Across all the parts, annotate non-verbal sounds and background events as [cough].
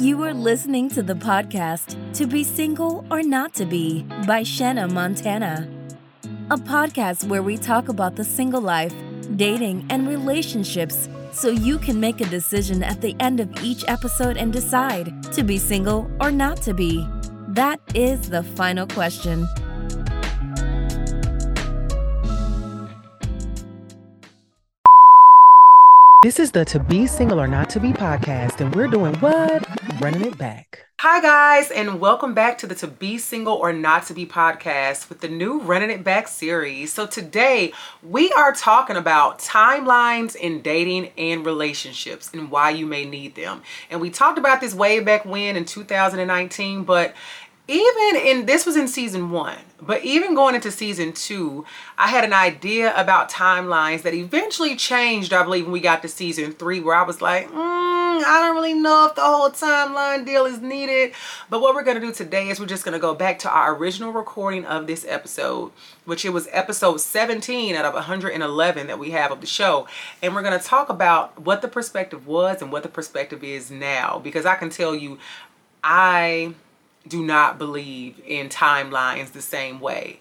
You are listening to the podcast To Be Single or Not to Be by Shaanah Montanna, a podcast where we talk about the single life, dating, and relationships so you can make a decision at the end of each episode and decide to be single or not to be. That is the final question. This is the To Be Single or Not to Be podcast, and we're doing what? Running it back. Hi, guys, and welcome back to the To Be Single or Not to Be podcast with the new Running It Back series. So, today we are talking about timelines in dating and relationships and why you may need them. And we talked about this way back when in 2019, but even in this was in season one, but even going into season two, I had an idea about timelines that eventually changed. I believe when we got to season three, where I was like, mm, I don't really know if the whole timeline deal is needed. But what we're going to do today is we're just going to go back to our original recording of this episode, which it was episode 17 out of 111 that we have of the show. And we're going to talk about what the perspective was and what the perspective is now. Because I can tell you, I do not believe in timelines the same way.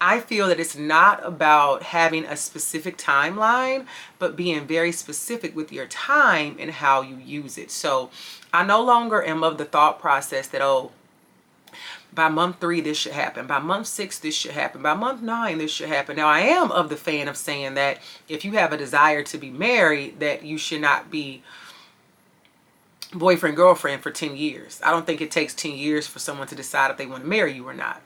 I feel that it's not about having a specific timeline, but being very specific with your time and how you use it. So I no longer am of the thought process that, oh, by month three, this should happen. By month six, this should happen. By month nine, this should happen. Now, I am of the fan of saying that if you have a desire to be married, that you should not be boyfriend girlfriend for 10 years. I don't think it takes 10 years for someone to decide if they want to marry you or not.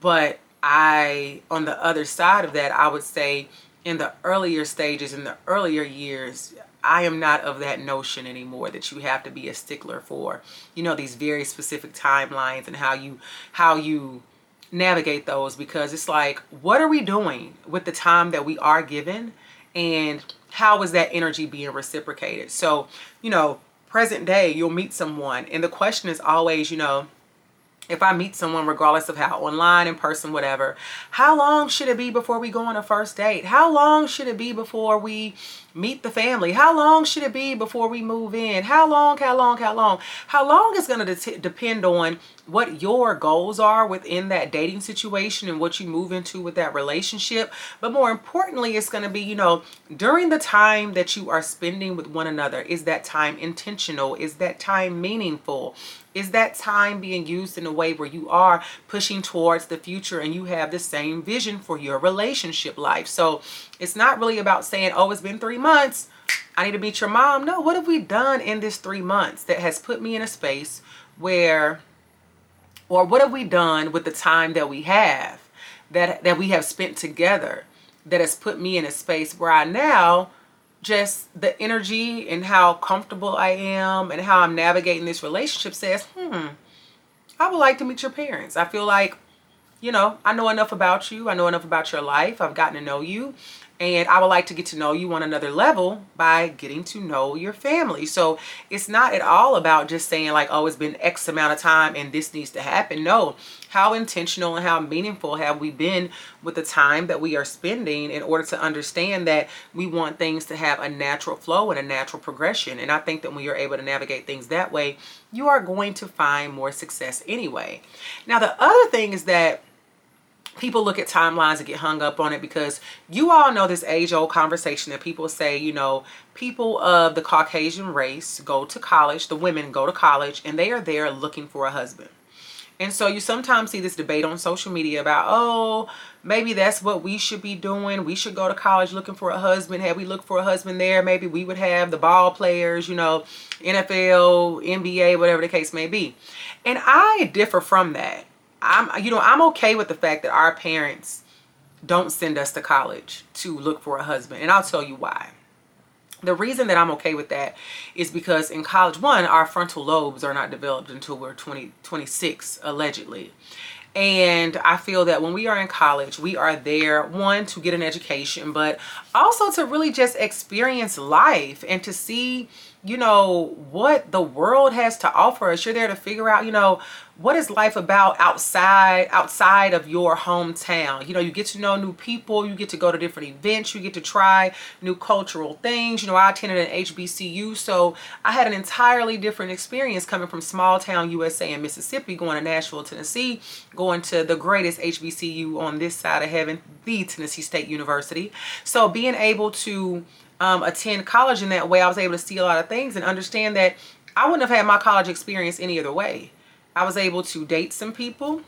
But I on the other side of that, I would say in the earlier stages in the earlier years, I am not of that notion anymore that you have to be a stickler for, you know, these very specific timelines and how you how you navigate those because it's like what are we doing with the time that we are given and how is that energy being reciprocated? So, you know, present day, you'll meet someone, and the question is always, you know, if I meet someone, regardless of how online, in person, whatever, how long should it be before we go on a first date? How long should it be before we meet the family? How long should it be before we move in? How long, how long, how long? How long is going to de- depend on what your goals are within that dating situation and what you move into with that relationship. But more importantly, it's going to be, you know, during the time that you are spending with one another, is that time intentional? Is that time meaningful? Is that time being used in a way where you are pushing towards the future and you have the same vision for your relationship life? So it's not really about saying, oh, it's been three months. I need to meet your mom. No, what have we done in this three months that has put me in a space where, or what have we done with the time that we have, that, that we have spent together, that has put me in a space where I now just the energy and how comfortable I am and how I'm navigating this relationship says, hmm, I would like to meet your parents. I feel like, you know, I know enough about you. I know enough about your life. I've gotten to know you. And I would like to get to know you on another level by getting to know your family. So it's not at all about just saying, like, oh, it's been X amount of time and this needs to happen. No, how intentional and how meaningful have we been with the time that we are spending in order to understand that we want things to have a natural flow and a natural progression. And I think that when you're able to navigate things that way, you are going to find more success anyway. Now, the other thing is that people look at timelines and get hung up on it because you all know this age old conversation that people say, you know, people of the Caucasian race go to college, the women go to college, and they are there looking for a husband. And so you sometimes see this debate on social media about, oh, maybe that's what we should be doing. We should go to college looking for a husband. Had we looked for a husband there, maybe we would have the ball players, you know, NFL, NBA, whatever the case may be. And I differ from that. I'm you know, I'm okay with the fact that our parents don't send us to college to look for a husband. And I'll tell you why. The reason that I'm okay with that is because in college, one, our frontal lobes are not developed until we're 20, 26, allegedly. And I feel that when we are in college, we are there, one, to get an education, but also to really just experience life and to see you know, what the world has to offer us. You're there to figure out, you know, what is life about outside outside of your hometown. You know, you get to know new people, you get to go to different events, you get to try new cultural things. You know, I attended an HBCU, so I had an entirely different experience coming from small town USA in Mississippi, going to Nashville, Tennessee, going to the greatest HBCU on this side of heaven, the Tennessee State University. So being able to um, attend college in that way, I was able to see a lot of things and understand that I wouldn't have had my college experience any other way. I was able to date some people,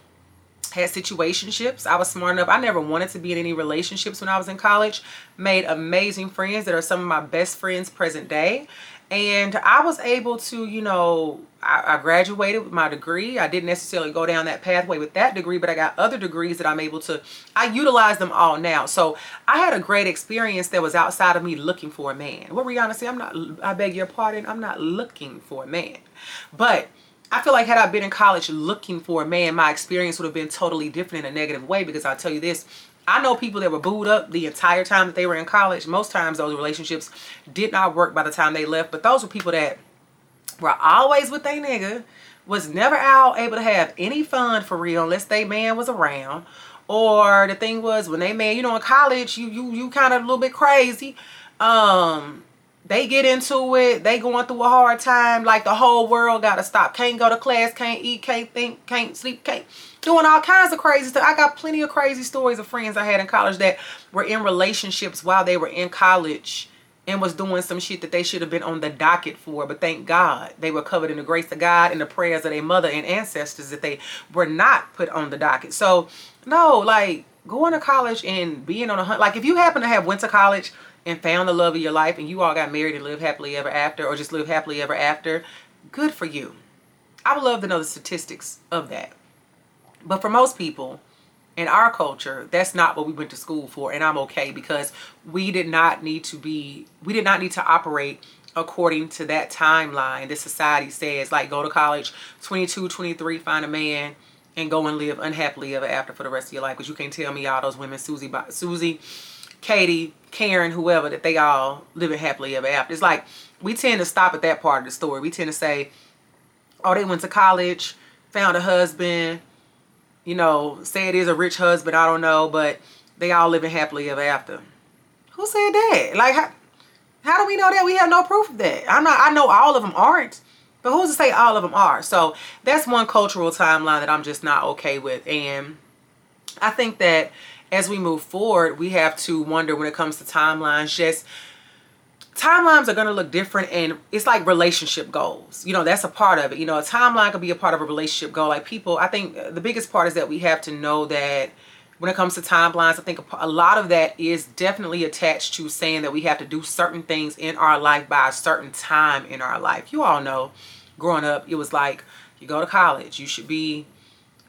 had situationships. I was smart enough. I never wanted to be in any relationships when I was in college. Made amazing friends that are some of my best friends present day. And I was able to, you know, I, I, graduated with my degree. I didn't necessarily go down that pathway with that degree, but I got other degrees that I'm able to, I utilize them all now. So I had a great experience that was outside of me looking for a man. What Rihanna said, I'm not, I beg your pardon, I'm not looking for a man. But I feel like had I been in college looking for a man, my experience would have been totally different in a negative way because I'll tell you this, I know people that were booed up the entire time that they were in college. Most times those relationships did not work by the time they left. But those were people that were always with their nigga, was never out able to have any fun for real unless they man was around. Or the thing was when they man, you know, in college, you you you kind of a little bit crazy. Um, they get into it, they going through a hard time, like the whole world gotta stop. Can't go to class, can't eat, can't think, can't sleep, can't doing all kinds of crazy stuff. I got plenty of crazy stories of friends I had in college that were in relationships while they were in college and was doing some shit that they should have been on the docket for. But thank God they were covered in the grace of God and the prayers of their mother and ancestors that they were not put on the docket. So no, like going to college and being on a hunt. Like if you happen to have went to college and found the love of your life and you all got married and live happily ever after or just live happily ever after, good for you. I would love to know the statistics of that. But for most people in our culture, that's not what we went to school for. And I'm okay because we did not need to be, we did not need to operate according to that timeline that society says, like go to college, 22, 23, find a man, and go and live unhappily ever after for the rest of your life. Because you can't tell me all those women, Susie, Susie, Katie, Karen, whoever, that they all living happily ever after. It's like we tend to stop at that part of the story. We tend to say, oh, they went to college, found a husband, you know, say it is a rich husband, I don't know, but they all living happily ever after. Who said that? Like, how, how do we know that? We have no proof of that. I'm not, I know all of them aren't, but who's to say all of them are? So that's one cultural timeline that I'm just not okay with. And I think that as we move forward, we have to wonder when it comes to timelines, just timelines are going to look different and it's like relationship goals. You know that's a part of it. You know a timeline could be a part of a relationship goal. Like people i think uh, the biggest part is that we have to know that when it comes to timelines i think a lot of that is definitely attached to saying that we have to do certain things in our life by a certain time in our life. You all know growing up it was like you go to college you should be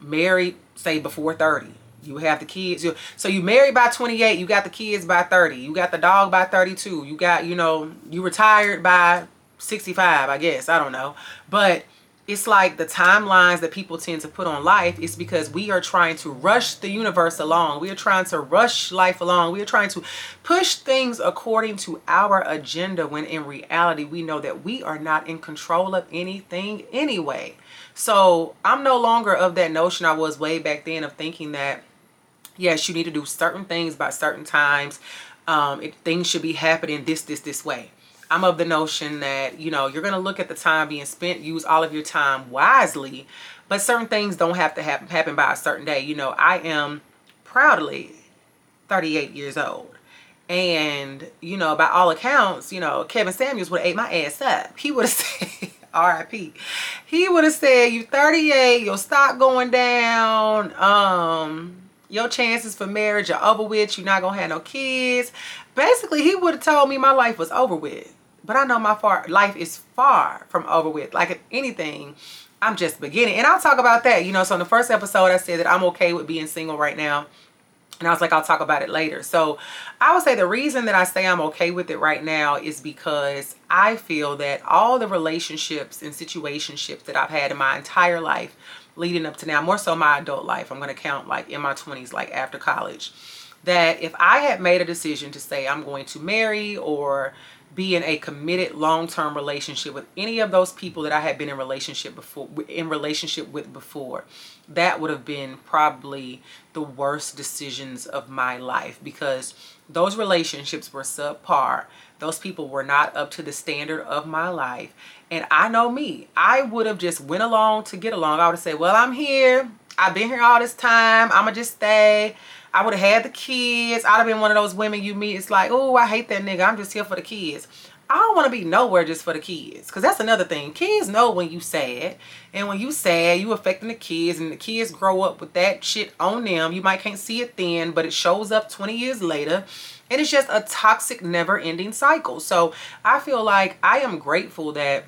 married say before 30 you have the kids. So you married by 28. You got the kids by 30. You got the dog by 32. You got, you know, you retired by 65, I guess. I don't know. But it's like the timelines that people tend to put on life is because we are trying to rush the universe along. We are trying to rush life along. We are trying to push things according to our agenda when in reality we know that we are not in control of anything anyway. So I'm no longer of that notion I was way back then of thinking that yes, you need to do certain things by certain times. Um, it, things should be happening this, this, this way. I'm of the notion that, you know, you're going to look at the time being spent, use all of your time wisely, but certain things don't have to happen, happen by a certain day. You know, I am proudly 38 years old. And, you know, by all accounts, you know, Kevin Samuels would have ate my ass up. He would have [laughs] said, RIP. He would have said, you 38, your stock going down. Um, your chances for marriage are over with. You're not going to have no kids. Basically, he would have told me my life was over with. But I know my far life is far from over with. Like anything, I'm just beginning. And I'll talk about that. You know, so in the first episode, I said that I'm okay with being single right now. And I was like, I'll talk about it later. So I would say the reason that I say I'm okay with it right now is because I feel that all the relationships and situationships that I've had in my entire life leading up to now, more so my adult life, I'm going to count like in my 20s, like after college, that if I had made a decision to say I'm going to marry or be in a committed long-term relationship with any of those people that I had been in relationship before in relationship with before that would have been probably the worst decisions of my life because those relationships were subpar. Those people were not up to the standard of my life and I know me I would have just went along to get along I would have said well I'm here I've been here all this time I'ma just stay I would have had the kids. I'd have been one of those women you meet. It's like, oh, I hate that nigga. I'm just here for the kids. I don't want to be nowhere just for the kids. Because that's another thing. Kids know when you sad. And when you sad, you affecting the kids. And the kids grow up with that shit on them. You might can't see it then, but it shows up 20 years later. And it's just a toxic, never-ending cycle. So I feel like I am grateful that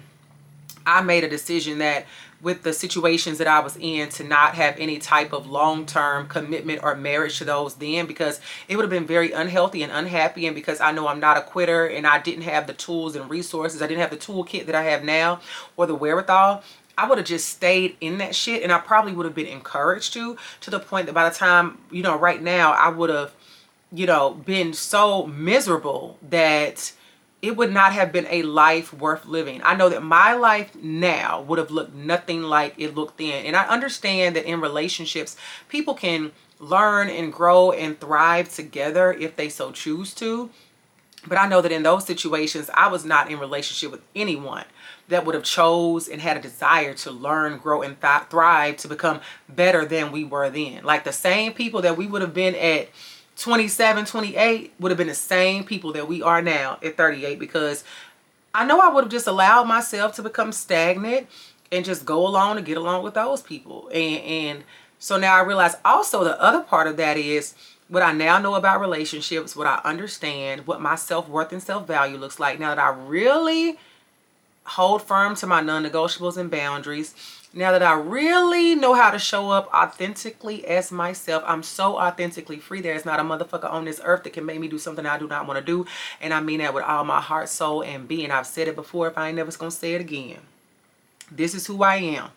I made a decision that with the situations that I was in to not have any type of long-term commitment or marriage to those then because it would have been very unhealthy and unhappy. And because I know I'm not a quitter and I didn't have the tools and resources I didn't have the toolkit that I have now or the wherewithal I would have just stayed in that shit and I probably would have been encouraged to to the point that by the time you know right now I would have you know been so miserable that it would not have been a life worth living. I know that my life now would have looked nothing like it looked then. And I understand that in relationships, people can learn and grow and thrive together if they so choose to. But I know that in those situations, I was not in relationship with anyone that would have chose and had a desire to learn, grow, and th thrive to become better than we were then. Like the same people that we would have been at 27, 28 would have been the same people that we are now at 38 because I know I would have just allowed myself to become stagnant and just go along to get along with those people. And, and so now I realize also the other part of that is what I now know about relationships, what I understand, what my self-worth and self-value looks like now that I really hold firm to my non-negotiables and boundaries now that I really know how to show up authentically as myself, I'm so authentically free. There's not a motherfucker on this earth that can make me do something I do not want to do. And I mean that with all my heart, soul, and being. I've said it before. If I ain't never going to say it again. This is who I am.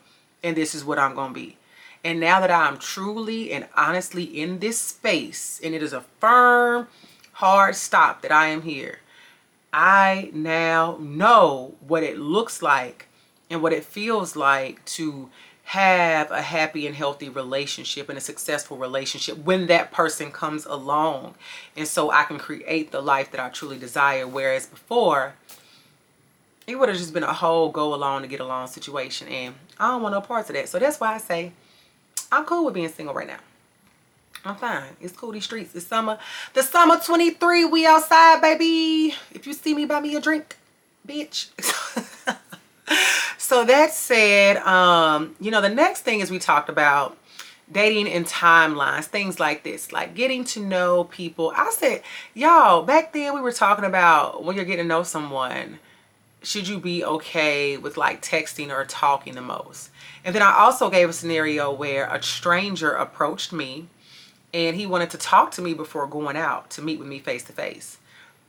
And this is what I'm going to be. And now that I'm truly and honestly in this space, and it is a firm, hard stop that I am here, I now know what it looks like and what it feels like to have a happy and healthy relationship and a successful relationship when that person comes along. And so I can create the life that I truly desire. Whereas before, it would have just been a whole go along to get along situation. And I don't want no parts of that. So that's why I say I'm cool with being single right now. I'm fine. It's cool. These streets. It's summer. The summer 23. We outside, baby. If you see me, buy me a drink, bitch. [laughs] so that said, um, you know, the next thing is we talked about dating and timelines, things like this, like getting to know people. I said, y'all, back then we were talking about when you're getting to know someone, should you be okay with like texting or talking the most? And then I also gave a scenario where a stranger approached me and he wanted to talk to me before going out to meet with me face to face.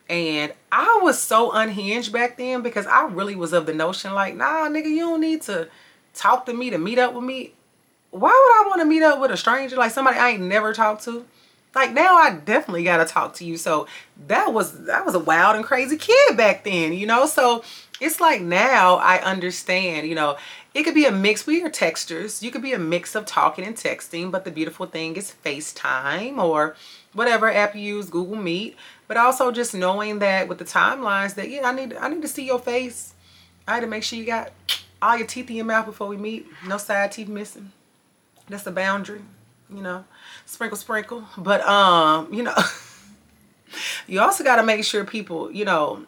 And I was so unhinged back then because I really was of the notion like, nah, nigga, you don't need to talk to me to meet up with me. Why would I want to meet up with a stranger? Like somebody I ain't never talked to? Like now I definitely got to talk to you. So that was, that was a wild and crazy kid back then, you know? So it's like now I understand, you know, it could be a mix. We are texters. You could be a mix of talking and texting, but the beautiful thing is FaceTime or whatever app you use, Google Meet. But also just knowing that with the timelines that, yeah, I need, I need to see your face. I had to make sure you got all your teeth in your mouth before we meet. No side teeth missing. That's a boundary, you know. Sprinkle, sprinkle. But, um, you know, [laughs] you also got to make sure people, you know,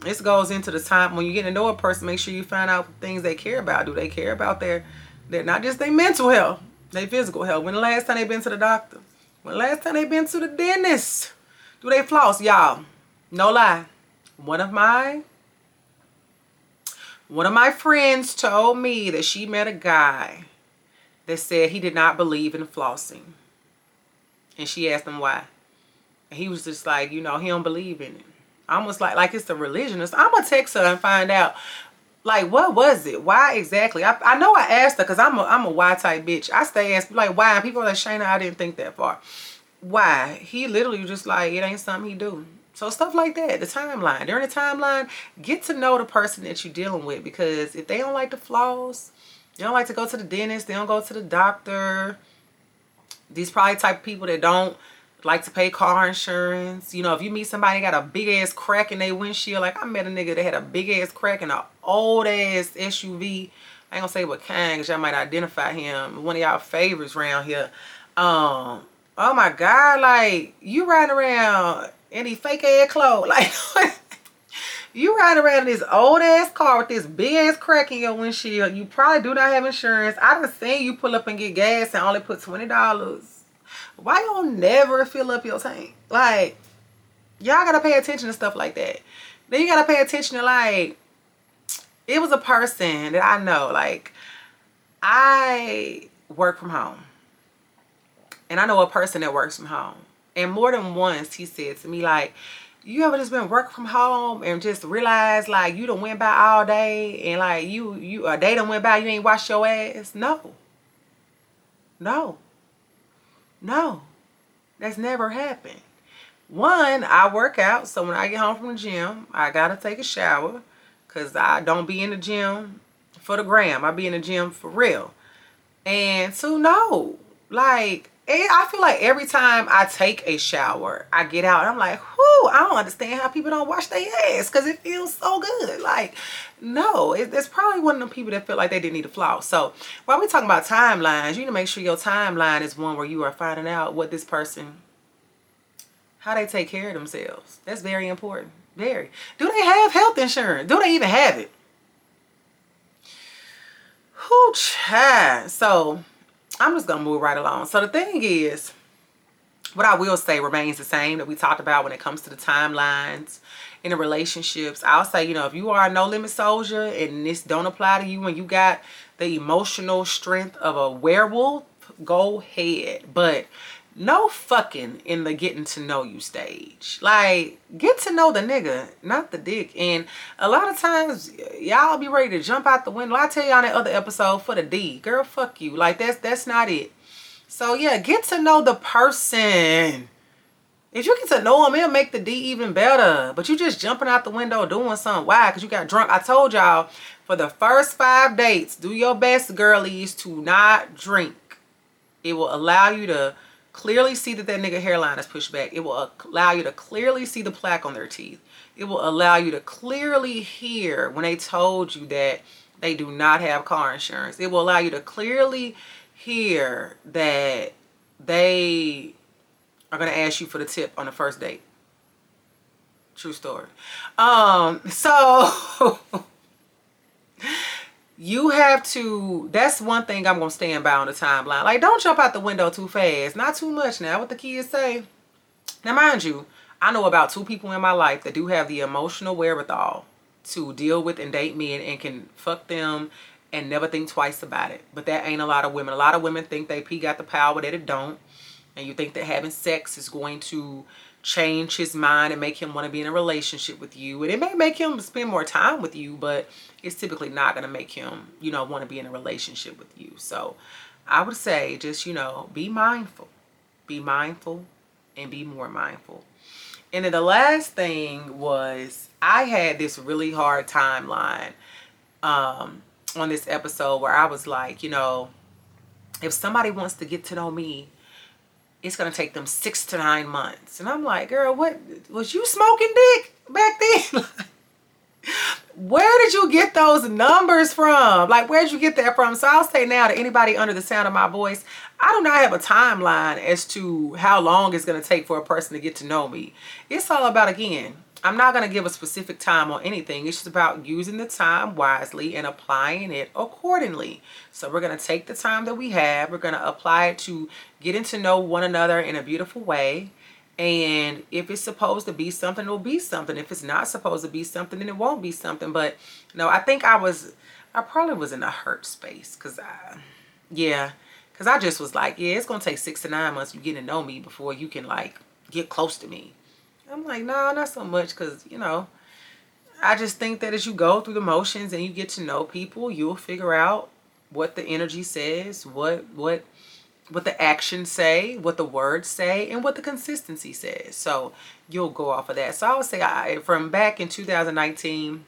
this goes into the time when you get to know a person, make sure you find out things they care about. Do they care about their, their not just their mental health, their physical health? When the last time they been to the doctor? When the last time they been to the dentist? Do they floss? Y'all, no lie. One of my one of my friends told me that she met a guy that said he did not believe in flossing. And she asked him why. And he was just like, you know, he don't believe in it. Almost like like it's a religion. I'm gonna text her and find out like what was it why exactly i, I know i asked her because i'm a i'm a why type bitch i stay asking like why and people are like shayna i didn't think that far why he literally just like it ain't something he do So stuff like that, the timeline. During the timeline, get to know the person that you're dealing with because if they don't like the flaws, they don't like to go to the dentist, they don't go to the doctor. These probably type of people that don't like to pay car insurance. You know, if you meet somebody got a big ass crack in their windshield, like I met a nigga that had a big ass crack in an old ass SUV. I ain't gonna say what kind, cause y'all might identify him. One of y'all favorites around here. Um, oh my god, like you riding around in these fake ass clothes. [laughs] Like you ride around in this old ass car with this big ass crack in your windshield. You probably do not have insurance. I done seen you pull up and get gas and only put twenty dollars. Why you don't never fill up your tank? Like, y'all gotta pay attention to stuff like that. Then you gotta pay attention to like it was a person that I know, like I work from home. And I know a person that works from home. And more than once he said to me, like, you ever just been working from home and just realize like you done went by all day and like you you a day done went by you ain't washed your ass? No. No. No. That's never happened. One, I work out, so when I get home from the gym, I gotta take a shower. Cause I don't be in the gym for the gram. I be in the gym for real. And two, no. Like I feel like every time I take a shower, I get out and I'm like, whoo, I don't understand how people don't wash their ass because it feels so good. Like, no, it, it's probably one of the people that feel like they didn't need a floss. So while we're talking about timelines, you need to make sure your timeline is one where you are finding out what this person, how they take care of themselves. That's very important. Very. Do they have health insurance? Do they even have it? Whoo, child. So I'm just gonna move right along. So the thing is, what I will say remains the same that we talked about when it comes to the timelines in the relationships. I'll say, you know, if you are a no limit soldier and this don't apply to you and you got the emotional strength of a werewolf, go ahead. But no fucking in the getting to know you stage. Like, get to know the nigga, not the dick. And a lot of times, y'all be ready to jump out the window. I tell y'all in that other episode for the D. Girl, fuck you. Like, that's that's not it. So, yeah, get to know the person. If you get to know him, it'll make the D even better. But you just jumping out the window doing something. Why? Because you got drunk. I told y'all, for the first five dates, do your best, girlies, to not drink. It will allow you to clearly see that that nigga hairline is pushed back. It will allow you to clearly see the plaque on their teeth. It will allow you to clearly hear when they told you that they do not have car insurance. It will allow you to clearly hear that they are going to ask you for the tip on the first date. True story. Um, [laughs] so you have to that's one thing i'm gonna stand by on the timeline. Like don't jump out the window too fast. Not too much now. What the kids say. Now mind you i know about two people in my life that do have the emotional wherewithal to deal with and date men and can fuck them and never think twice about it. But that ain't a lot of women. A lot of women think they p got the power that it don't. And you think that having sex is going to change his mind and make him want to be in a relationship with you. And it may make him spend more time with you but it's typically not going to make him you know want to be in a relationship with you so i would say just you know be mindful be mindful and be more mindful and then the last thing was i had this really hard timeline um on this episode where i was like you know if somebody wants to get to know me it's gonna take them six to nine months. And I'm like, girl, what was you smoking dick back then? [laughs] where did you get those numbers from? Like, where did you get that from? So I'll say now to anybody under the sound of my voice, I do not have a timeline as to how long it's gonna take for a person to get to know me. It's all about again I'm not going to give a specific time on anything. It's just about using the time wisely and applying it accordingly. So we're going to take the time that we have. We're going to apply it to getting to know one another in a beautiful way. And if it's supposed to be something, it'll be something. If it's not supposed to be something, then it won't be something. But no, I think I was, I probably was in a hurt space because I, yeah, because I just was like, yeah, it's going to take six to nine months you get to know me before you can like get close to me I'm like, no, not so much because, you know, I just think that as you go through the motions and you get to know people, you'll figure out what the energy says, what what what the actions say, what the words say, and what the consistency says. So you'll go off of that. So I would say I, from back in 2019,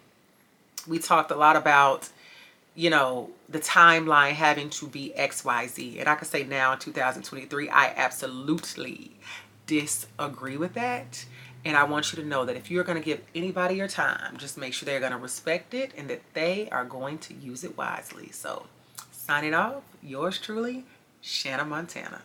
we talked a lot about, you know, the timeline having to be XYZ. And I can say now in 2023, I absolutely disagree with that. And I want you to know that if you're going to give anybody your time, just make sure they're going to respect it and that they are going to use it wisely. So, signing off, yours truly, Shaanah Montanna.